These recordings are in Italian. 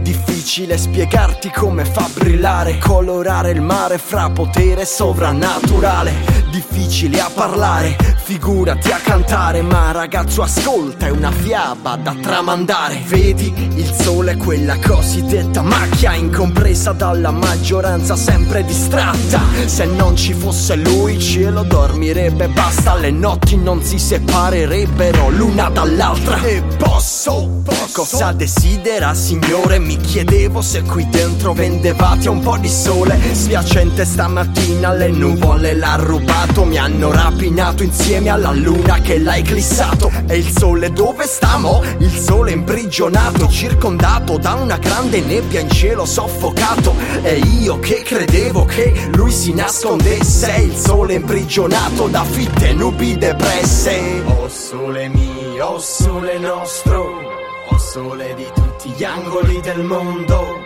difficile spiegarti come fa brillare, colorare il mare fra potere sovrannaturale. Difficile a parlare, figurati a cantare, ma ragazzo ascolta, è una fiaba da tramandare. Vedi il sole, quella cosiddetta macchia, incompresa dalla maggioranza sempre distratta. Se non ci fosse lui, cielo dormirebbe, basta, le notti non si separerebbero l'una dall'altra. E posso, posso. cosa desidera, signore? Mi chiedevo se qui dentro vendevate un po' di sole. Sfiacente stamattina, le nuvole l'ha rubato, mi hanno rapinato insieme alla luna che l'ha eclissato. E il sole dove stiamo? Il sole imprigionato, circondato da una grande nebbia in cielo soffocato. E io che credevo che lui si nascondesse, il sole imprigionato da fitte nubi depresse. Oh sole mio, oh sole nostro, sole di tutti gli angoli del mondo.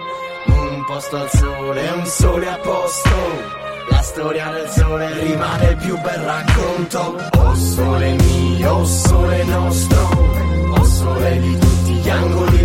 Un posto al sole, un sole a posto. La storia del sole rimane il più bel racconto. Oh sole mio, oh sole nostro, oh sole di tutti gli angoli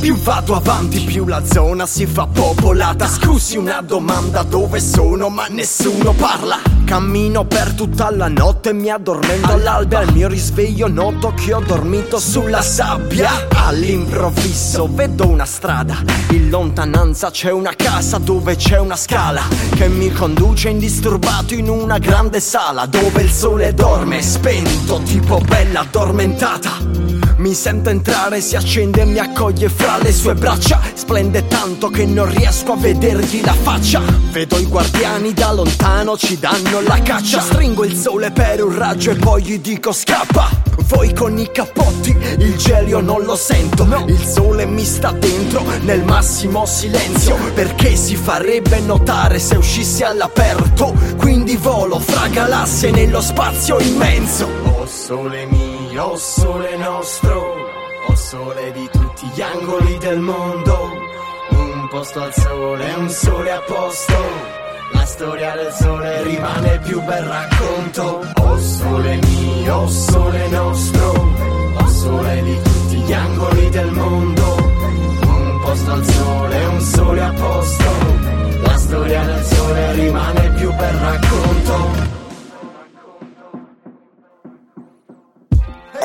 Più vado avanti, più la zona si fa popolata. Scusi una domanda dove sono, ma nessuno parla. Cammino per tutta la notte, mi addormento all'alba. Al mio risveglio noto che ho dormito sulla sabbia. All'improvviso vedo una strada. In lontananza c'è una casa dove c'è una scala che mi conduce indisturbato in una grande sala dove il sole dorme spento, tipo bella addormentata. Mi sento entrare, si accende e mi accoglie fra le sue braccia. Splende tanto che non riesco a vedergli la faccia. Vedo i guardiani da lontano, ci danno la caccia. Stringo il sole per un raggio e poi gli dico scappa. Voi con i cappotti, il gelio non lo sento. Il sole mi sta dentro nel massimo silenzio. Perché si farebbe notare se uscissi all'aperto. Quindi volo fra galassie nello spazio immenso. Oh sole mio o sole nostro, o sole di tutti gli angoli del mondo. Un posto al sole, un sole a posto. La storia del sole rimane più bel racconto. O sole mio, o sole nostro,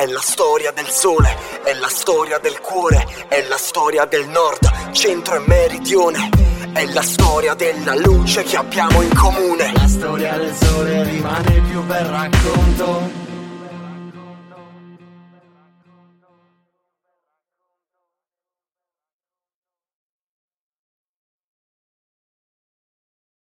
È la storia del sole, è la storia del cuore, è la storia del nord, centro e meridione. È la storia della luce che abbiamo in comune. La storia del sole rimane più bel racconto.